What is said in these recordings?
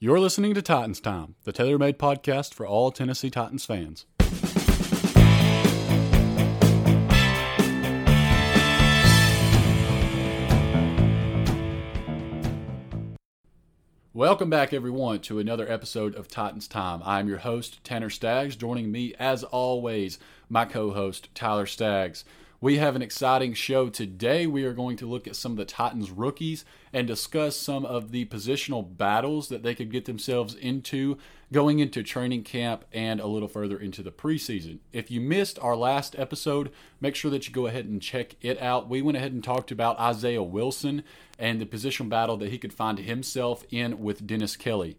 You're listening to Titans Time, the tailor made podcast for all Tennessee Titans fans. Welcome back, everyone, to another episode of Titans Time. I'm your host, Tanner Staggs. Joining me, as always, my co host, Tyler Staggs. We have an exciting show today. We are going to look at some of the Titans rookies and discuss some of the positional battles that they could get themselves into going into training camp and a little further into the preseason. If you missed our last episode, make sure that you go ahead and check it out. We went ahead and talked about Isaiah Wilson and the position battle that he could find himself in with Dennis Kelly.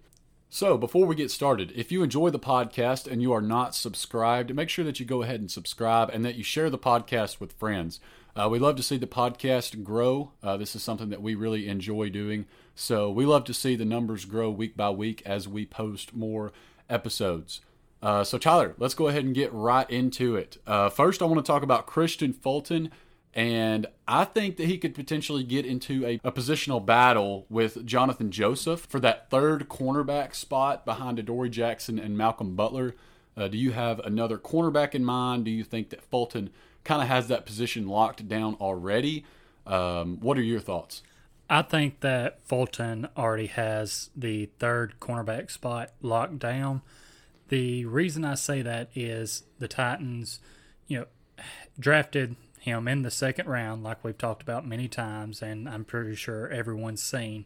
So, before we get started, if you enjoy the podcast and you are not subscribed, make sure that you go ahead and subscribe and that you share the podcast with friends. Uh, we love to see the podcast grow. Uh, this is something that we really enjoy doing. So, we love to see the numbers grow week by week as we post more episodes. Uh, so, Tyler, let's go ahead and get right into it. Uh, first, I want to talk about Kristian Fulton. And I think that he could potentially get into a, a, positional battle with Johnathan Joseph for that third cornerback spot behind Adoree Jackson and Malcolm Butler. Uh, do you have another cornerback in mind? Do you think that Fulton kind of has that position locked down already? Um, what are your thoughts? I think that Fulton already has the third cornerback spot locked down. The reason I say that is the Titans, you know, drafted him in the second round, like we've talked about many times, and I'm pretty sure everyone's seen.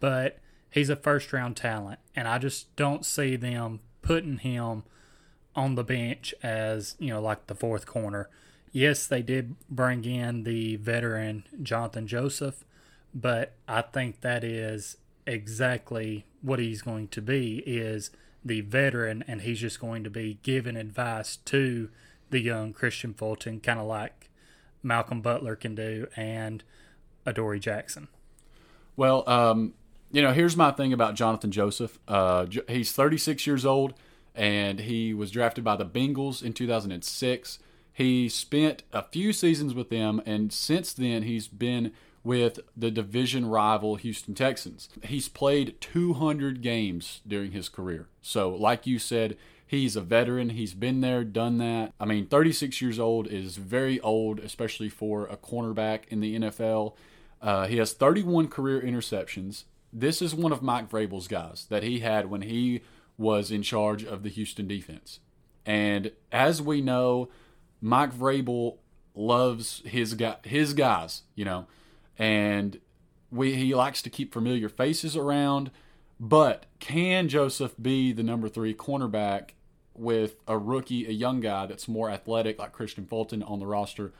But he's a first round talent, and I just don't see them putting him on the bench as, you know, like the fourth corner. Yes, they did bring in the veteran Johnathan Joseph, but I think that is exactly what he's going to be is the veteran and he's just going to be giving advice to the young Kristian Fulton, kind of like Malcolm Butler can do and Adoree Jackson. Well, um, you know, here's my thing about Johnathan Joseph. Uh, he's 36 years old, and he was drafted by the Bengals in 2006. He spent a few seasons with them, and since then, he's been with the division rival Houston Texans. He's played 200 games during his career. So, like you said, He's a veteran. He's been there, done that. I mean, 36 years old is very old, especially for a cornerback in the NFL. Uh, he has 31 career interceptions. This is one of Mike Vrabel's guys that he had when he was in charge of the Houston defense. And as we know, Mike Vrabel loves his guy, his guys, you know, and we he likes to keep familiar faces around. But can Joseph be the number three cornerback with a rookie, a young guy that's more athletic like Kristian Fulton on the roster?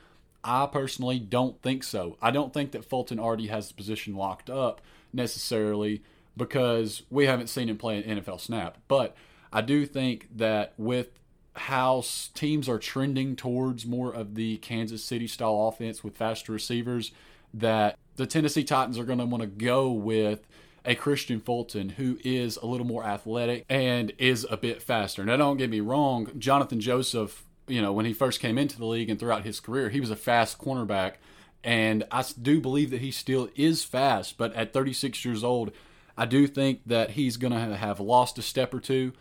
I personally don't think so. I don't think that Fulton already has the position locked up necessarily because we haven't seen him play an NFL snap. But I do think that with how teams are trending towards more of the Kansas City style offense with faster receivers, that the Tennessee Titans are going to want to go with a Kristian Fulton who is a little more athletic and is a bit faster. Now, don't get me wrong, Johnathan Joseph, you know, when he first came into the league and throughout his career, he was a fast cornerback. And I do believe that he still is fast, but at 36 years old, I do think that he's going to have lost a step or two.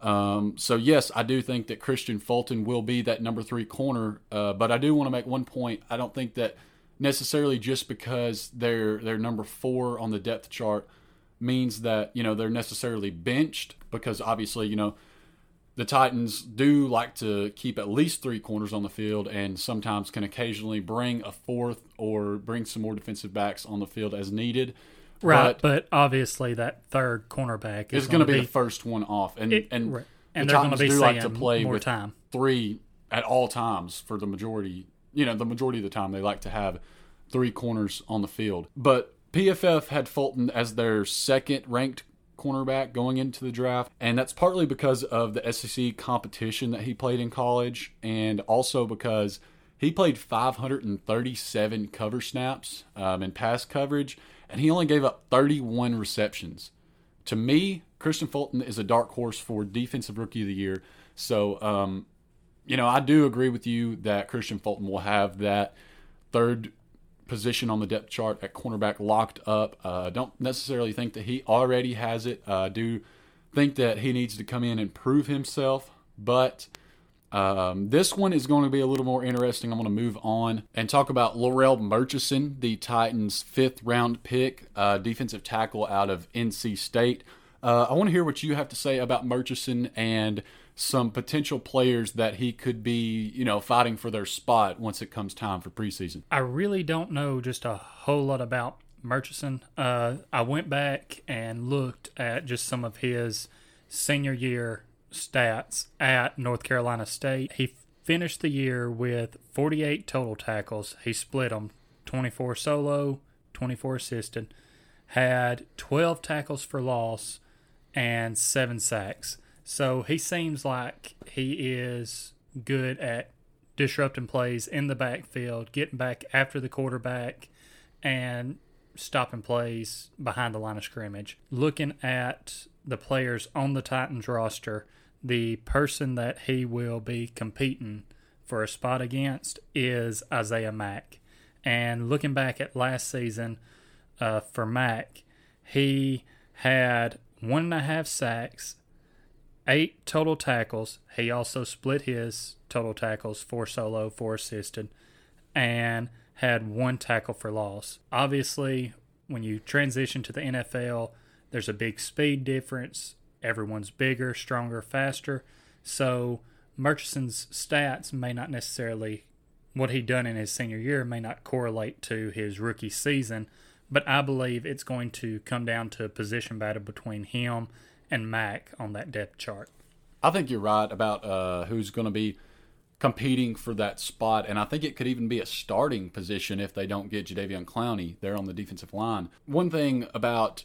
Um, so yes, I do think that Kristian Fulton will be that number three corner. Uh, but I do want to make one point. I don't think that necessarily just because they're they're number four on the depth chart means that you know they're necessarily benched because obviously you know the Titans do like to keep at least three corners on the field and sometimes can occasionally bring a fourth or bring some more defensive backs on the field as needed. Right, but, but obviously that third cornerback is, going to be, the first one off, and it, and, right. and the Titans do like to play with time. three at all times for the majority. You know, the majority of the time they like to have three corners on the field, but PFF had Fulton as their second ranked cornerback going into the draft, and that's partly because of the SEC competition that he played in college, and also because he played 537 cover snaps um, in pass coverage, and he only gave up 31 receptions. To me, Kristian Fulton is a dark horse for Defensive Rookie of the Year. So, um, you know, I do agree with you that Kristian Fulton will have that third position on the depth chart at cornerback locked up. Uh, don't necessarily think that he already has it. I uh, do think that he needs to come in and prove himself, but um, this one is going to be a little more interesting. I'm going to move on and talk about Larrell Murchison, the Titans' fifth round pick, uh, defensive tackle out of NC State. Uh, I want to hear what you have to say about Murchison and some potential players that he could be, you know, fighting for their spot once it comes time for preseason. I really don't know just a whole lot about Murchison. Uh, I went back and looked at just some of his senior year stats at North Carolina State. He finished the year with 48 total tackles. He split them 24 solo, 24 assisted, had 12 tackles for loss, and seven sacks. So he seems like he is good at disrupting plays in the backfield, getting back after the quarterback, and stopping plays behind the line of scrimmage. Looking at the players on the Titans roster, the person that he will be competing for a spot against is Isaiah Mack. And looking back at last season uh, for Mack, he had one and a half sacks, eight total tackles. He also split his total tackles, four solo, four assisted, and had one tackle for loss. Obviously, when you transition to the NFL, there's a big speed difference. Everyone's bigger, stronger, faster. So Murchison's stats may not necessarily what he done in his senior year may not correlate to his rookie season, but I believe it's going to come down to a position battle between him and Mack on that depth chart. I think you're right about uh, who's going to be competing for that spot, and I think it could even be a starting position if they don't get Jadeveon Clowney there on the defensive line. One thing about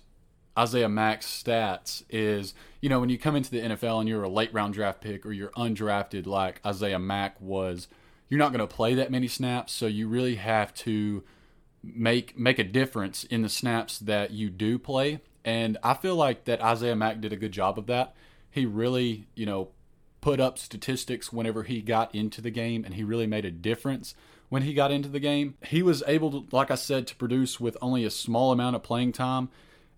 Isaiah Mack's stats is, you know, when you come into the NFL and you're a late round draft pick or you're undrafted like Isaiah Mack was, you're not going to play that many snaps, so you really have to make make a difference in the snaps that you do play. And I feel like that Isaiah Mack did a good job of that. He really, you know, put up statistics whenever he got into the game, and he really made a difference when he got into the game. He was able to, like I said, to produce with only a small amount of playing time.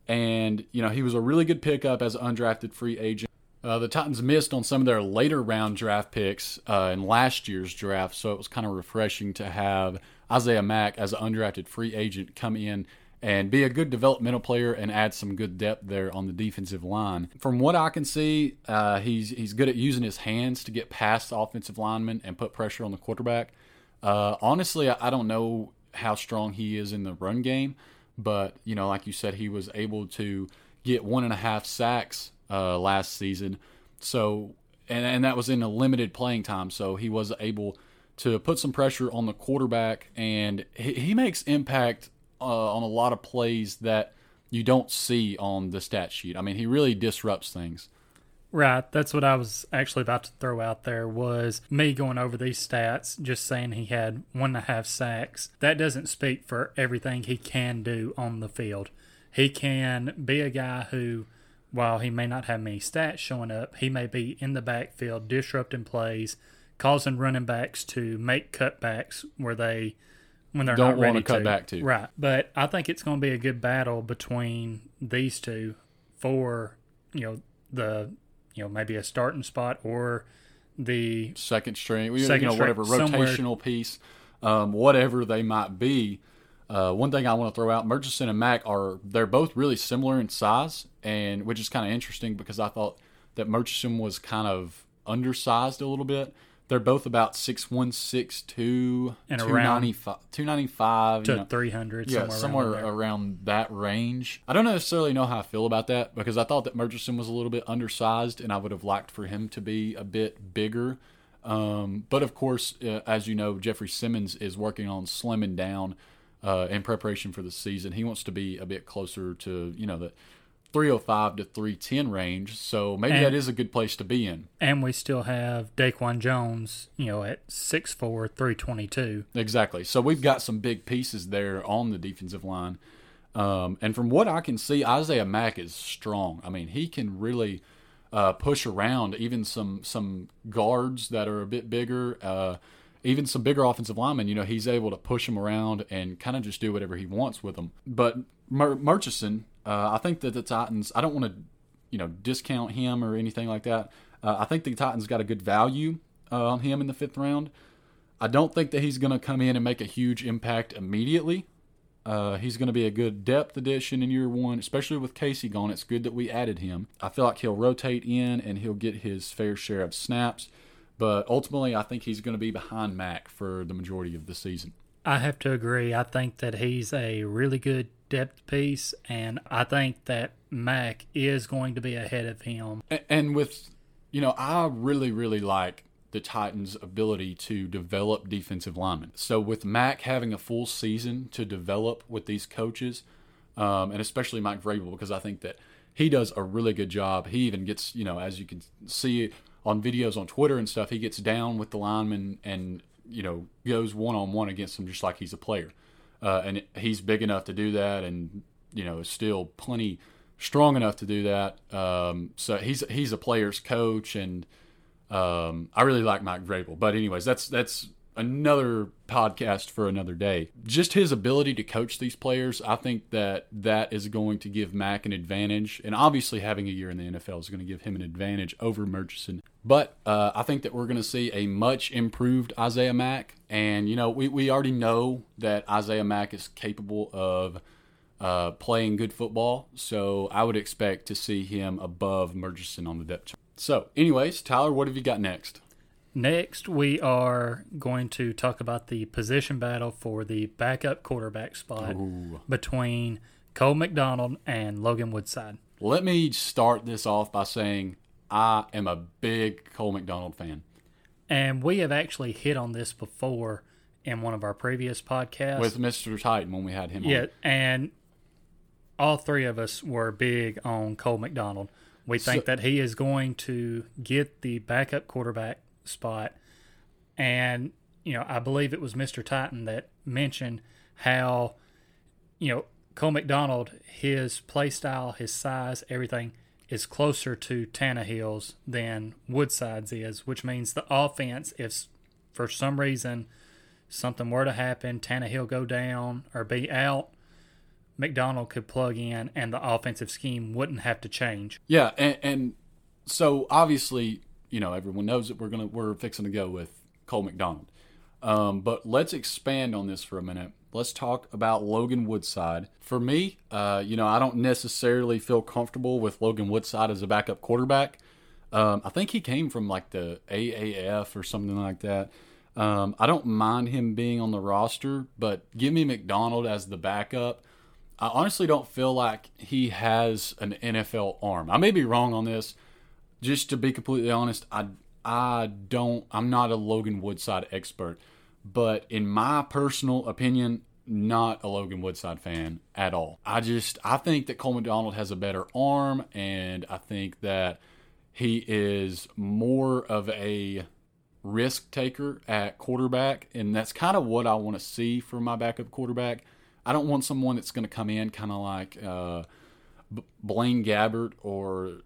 And, you know, he was a really good pickup as an undrafted free agent. Uh, the Titans missed on some of their later round draft picks uh, in last year's draft, so it was kind of refreshing to have Isaiah Mack as an undrafted free agent come in and be a good developmental player and add some good depth there on the defensive line. From what I can see, uh, he's he's good at using his hands to get past the offensive lineman and put pressure on the quarterback. Uh, honestly, I, I don't know how strong he is in the run game, but you know, like you said, he was able to get one and a half sacks uh, last season. So, and and that was in a limited playing time, so he was able to put some pressure on the quarterback, and he, he makes impact uh, on a lot of plays that you don't see on the stat sheet. I mean, he really disrupts things. Right, that's what I was actually about to throw out there was me going over these stats, just saying he had one and a half sacks. That doesn't speak for everything he can do on the field. He can be a guy who, while he may not have many stats showing up, he may be in the backfield disrupting plays, causing running backs to make cutbacks where they when they're don't not ready to cut back to. Right. But I think it's going to be a good battle between these two for, you know, the, you know, maybe a starting spot or the Second string, you Second know, string, whatever somewhere- rotational piece, um, whatever they might be. Uh, one thing I want to throw out: Murchison and Mack are they're both really similar in size, and which is kind of interesting because I thought that Murchison was kind of undersized a little bit. They're both about six one, six two, And two around ninety five, two ninety five. to 300 Yeah, somewhere, somewhere around around that range. I don't necessarily know how I feel about that because I thought that Murchison was a little bit undersized, and I would have liked for him to be a bit bigger. Um, but of course, uh, as you know, Jeffrey Simmons is working on slimming down uh, in preparation for the season. He wants to be a bit closer to you know the 305 to 310 range. So maybe And- that is a good place to be in. And we still have Daquan Jones, you know, at 6'4", 322. Exactly. So we've got some big pieces there on the defensive line. Um, and from what I can see, Isaiah Mack is strong. I mean, he can really uh, push around even some some guards that are a bit bigger. Uh, even some bigger offensive linemen, you know, he's able to push them around and kind of just do whatever he wants with them. But Mur- Murchison, uh, I think that the Titans, I don't want to, you know, discount him or anything like that. Uh, I think the Titans got a good value uh, on him in the fifth round. I don't think that he's going to come in and make a huge impact immediately. Uh, he's going to be a good depth addition in year one, especially with Casey gone. It's good that we added him. I feel like he'll rotate in and he'll get his fair share of snaps. But ultimately, I think he's going to be behind Mack for the majority of the season. I have to agree. I think that he's a really good depth piece, and I think that Mack is going to be ahead of him. And with, you know, I really, really like the Titans' ability to develop defensive linemen. So with Mack having a full season to develop with these coaches, um, and especially Mike Vrabel, because I think that he does a really good job. He even gets, you know, as you can see on videos on Twitter and stuff, he gets down with the linemen and you know goes one on one against them just like he's a player, uh, and he's big enough to do that, and you know is still plenty strong enough to do that. Um, so he's he's a player's coach, and um, I really like Mike Vrabel. But anyways, that's that's another podcast for another day. Just his ability to coach these players, I think that that is going to give Mack an advantage. And obviously, having a year in the NFL is going to give him an advantage over Murchison. But uh, I think that we're going to see a much improved Isaiah Mack. And, you know, we, we already know that Isaiah Mack is capable of uh, playing good football. So I would expect to see him above Murchison on the depth chart. So, anyways, Tyler, what have you got next? Next, we are going to talk about the position battle for the backup quarterback spot Ooh. between Cole McDonald and Logan Woodside. Let me start this off by saying I am a big Cole McDonald fan. And we have actually hit on this before in one of our previous podcasts with Mr. Titan when we had him yeah, on. and all three of us were big on Cole McDonald. We think So- that he is going to get the backup quarterback spot. And, you know, I believe it was Mr. Titan that mentioned how, you know, Cole McDonald, his play style, his size, everything is closer to Tannehill's than Woodside's is, which means the offense, if for some reason something were to happen, Tannehill go down or be out, McDonald could plug in and the offensive scheme wouldn't have to change. Yeah, and, and so obviously, you know, everyone knows that we're gonna we're fixing to go with Cole McDonald. Um, but let's expand on this for a minute. Let's talk about Logan Woodside. For me, uh, you know, I don't necessarily feel comfortable with Logan Woodside as a backup quarterback. Um, I think he came from like the AAF or something like that. Um, I don't mind him being on the roster, but give me McDonald as the backup. I honestly don't feel like he has an NFL arm. I may be wrong on this. Just to be completely honest, I I don't I'm not a Logan Woodside expert, but in my personal opinion, not a Logan Woodside fan at all. I just I think that Cole McDonald has a better arm and I think that he is more of a risk taker at quarterback and that's kind of what I want to see for my backup quarterback. I don't want someone that's going to come in kind of like uh, Blaine Gabbert or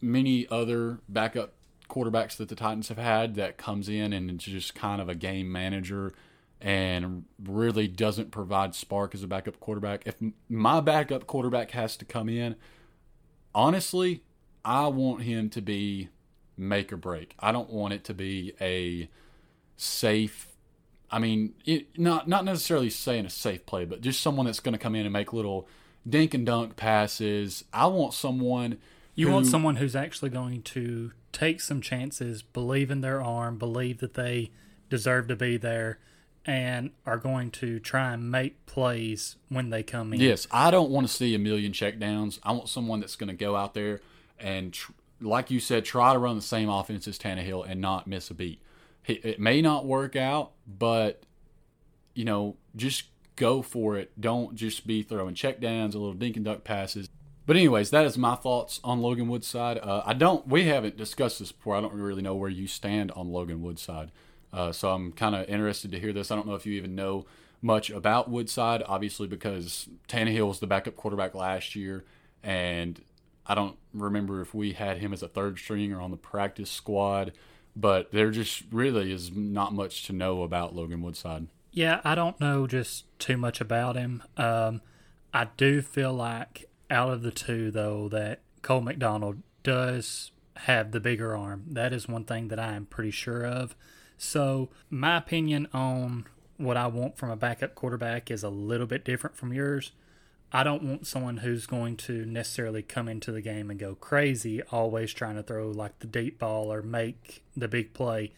many other backup quarterbacks that the Titans have had that comes in and is just kind of a game manager and really doesn't provide spark as a backup quarterback. If my backup quarterback has to come in, honestly, I want him to be make or break. I don't want it to be a safe I mean, it, not not necessarily saying a safe play, but just someone that's going to come in and make little dink and dunk passes. I want someone You who- want someone who's actually going to take some chances, believe in their arm, believe that they deserve to be there, and are going to try and make plays when they come in. Yes, I don't want to see a million checkdowns. I want someone that's going to go out there and, tr- like you said, try to run the same offense as Tannehill and not miss a beat. It, it may not work out, but you know, just go for it. Don't just be throwing checkdowns, a little dink and duck passes. But anyways, that is my thoughts on Logan Woodside. Uh, I don't. We haven't discussed this before. I don't really know where you stand on Logan Woodside. Uh, so I'm kind of interested to hear this. I don't know if you even know much about Woodside, obviously because Tannehill was the backup quarterback last year, and I don't remember if we had him as a third string or on the practice squad. but there just really is not much to know about Logan Woodside. Yeah, I don't know just too much about him. Um, I do feel like out of the two, though, that Cole McDonald does have the bigger arm. That is one thing that I am pretty sure of. So, my opinion on what I want from a backup quarterback is a little bit different from yours. I don't want someone who's going to necessarily come into the game and go crazy, always trying to throw like the deep ball or make the big play.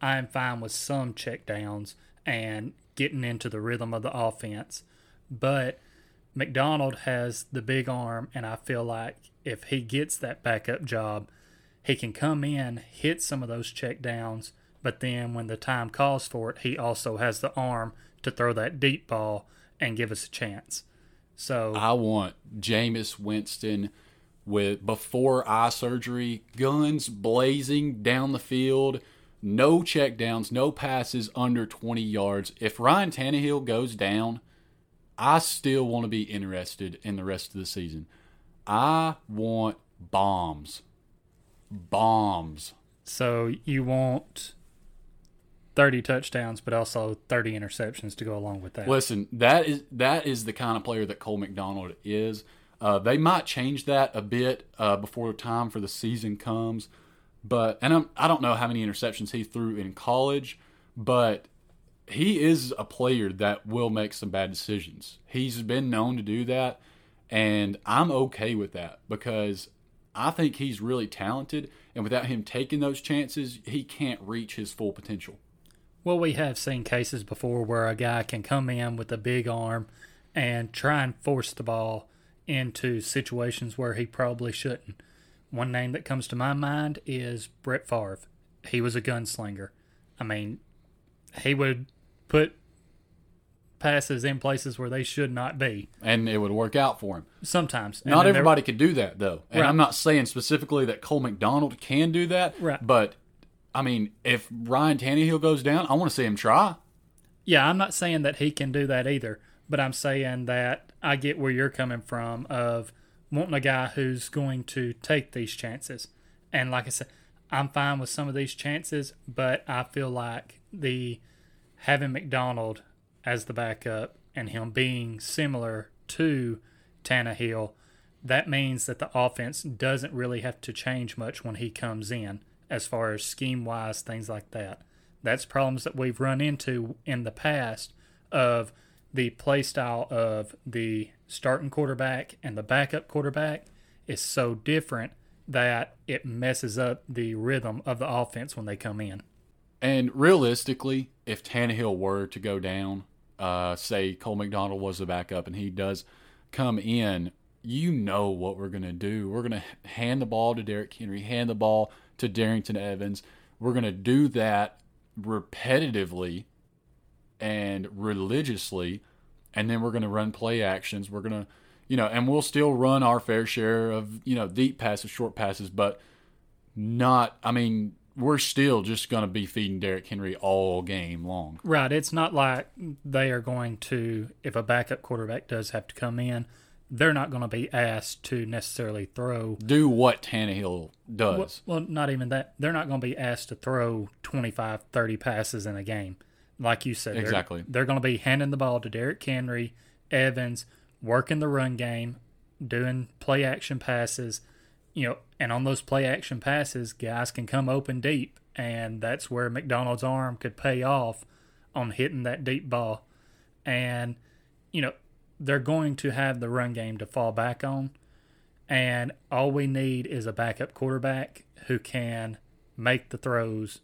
I am fine with some check downs and getting into the rhythm of the offense. But McDonald has the big arm, and I feel like if he gets that backup job, he can come in, hit some of those check downs, but then when the time calls for it, he also has the arm to throw that deep ball and give us a chance. So I want Jameis Winston with before eye surgery, guns blazing down the field, no check downs, no passes under 20 yards. If Ryan Tannehill goes down, I still want to be interested in the rest of the season. I want bombs. Bombs. So you want 30 touchdowns, but also 30 interceptions to go along with that. Listen, that is that is the kind of player that Cole McDonald is. Uh, they might change that a bit uh, before time for the season comes, but and I'm, I don't know how many interceptions he threw in college, but he is a player that will make some bad decisions. He's been known to do that, and I'm okay with that because I think he's really talented, and without him taking those chances, he can't reach his full potential. Well, we have seen cases before where a guy can come in with a big arm and try and force the ball into situations where he probably shouldn't. One name that comes to my mind is Brett Favre. He was a gunslinger. I mean, he would put passes in places where they should not be. And it would work out for him. Sometimes. And Not everybody could do that, though. And Right. I'm not saying specifically that Cole McDonald can do that. Right. But, I mean, if Ryan Tannehill goes down, I want to see him try. Yeah, I'm not saying that he can do that either, but I'm saying that I get where you're coming from of wanting a guy who's going to take these chances. And like I said, I'm fine with some of these chances, but I feel like the having McDonald as the backup and him being similar to Tannehill, that means that the offense doesn't really have to change much when he comes in as far as scheme wise, things like that. That's problems that we've run into in the past of the play style of the starting quarterback and the backup quarterback is so different that it messes up the rhythm of the offense when they come in. And realistically, if Tannehill were to go down, uh, say Cole McDonald was the backup and he does come in, you know what we're going to do. We're going to hand the ball to Derrick Henry, hand the ball to Darrynton Evans. We're going to do that repetitively and religiously, and then we're going to run play actions. We're going to, you know, and we'll still run our fair share of, you know, deep passes, short passes, but not, I mean, we're still just going to be feeding Derrick Henry all game long. Right. It's not like they are going to, if a backup quarterback does have to come in, they're not going to be asked to necessarily throw. Do what Tannehill does. Well, well, not even that. They're not going to be asked to throw 25, 30 passes in a game. Like you said, they're- Exactly. They're, going to be handing the ball to Derrick Henry, Evans, working the run game, doing play action passes, you know, and on those play action passes, guys can come open deep, and that's where McDonald's arm could pay off on hitting that deep ball. And, you know, they're going to have the run game to fall back on. And all we need is a backup quarterback who can make the throws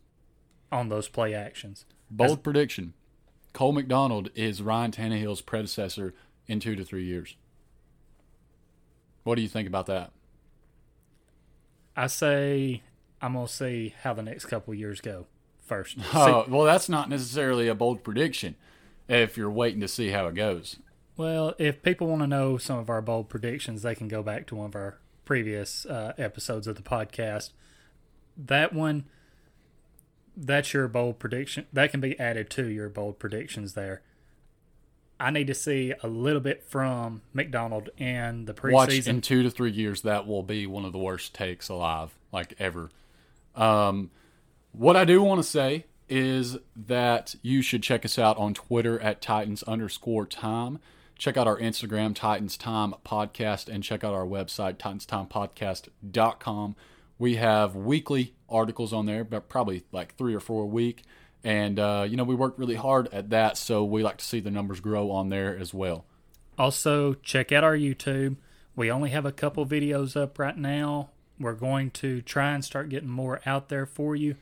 on those play actions. Bold prediction. Cole McDonald is Ryan Tannehill's predecessor in two to three years. What do you think about that? I say I'm gonna see how the next couple years go first. Oh, well, that's not necessarily a bold prediction if you're waiting to see how it goes. Well, if people want to know some of our bold predictions, they can go back to one of our previous uh, episodes of the podcast. That one, that's your bold prediction. That can be added to your bold predictions there. I need to see a little bit from McDonald in the preseason. Watch in two to three years, that will be one of the worst takes alive, like ever. Um, What I do want to say is that you should check us out on Twitter at Titans underscore time. Check out our Instagram, Titans Time Podcast, and check out our website, titanstimepodcast.com. We have weekly articles on there, but probably like three or four a week. And, uh, you know, we work really hard at that, so we like to see the numbers grow on there as well. Also, check out our YouTube. We only have a couple videos up right now. We're going to try and start getting more out there for you.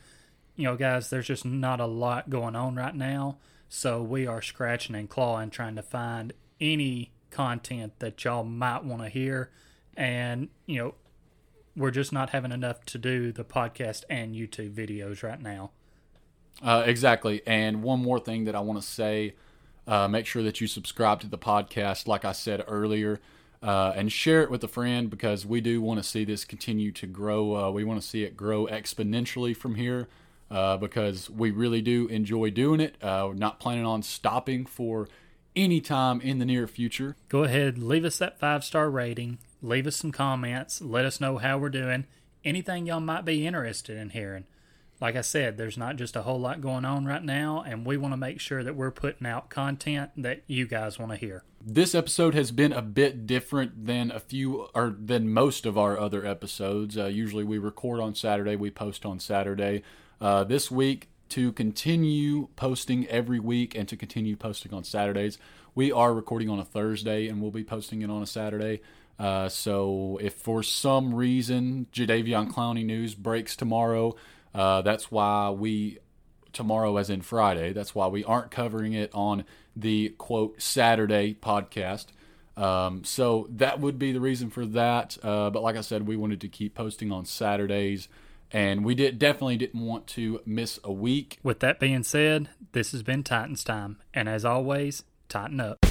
You know, guys, there's just not a lot going on right now. So we are scratching and clawing trying to find any content that y'all might want to hear. And, you know, we're just not having enough to do the podcast and YouTube videos right now. Uh, exactly. And one more thing that I want to say uh, make sure that you subscribe to the podcast, like I said earlier, uh, and share it with a friend because we do want to see this continue to grow. Uh, we want to see it grow exponentially from here uh, because we really do enjoy doing it. Uh, we're not planning on stopping for any time in the near future. Go ahead, leave us that five star rating, leave us some comments, let us know how we're doing, anything y'all might be interested in hearing like I said, there's not just a whole lot going on right now, and we want to make sure that we're putting out content that you guys want to hear. This episode has been a bit different than a few or than most of our other episodes. Uh, usually we record on Saturday, we post on Saturday. Uh, this week, to continue posting every week and to continue posting on Saturdays, we are recording on a Thursday and we'll be posting it on a Saturday. Uh, so if for some reason Jadeveon Clowney news breaks tomorrow, uh, that's why we tomorrow, as in Friday, that's why we aren't covering it on the quote Saturday podcast. Um, so that would be the reason for that. Uh, but like I said, we wanted to keep posting on Saturdays, and we did definitely didn't want to miss a week. With that being said, this has been Titans time, and as always, tighten up.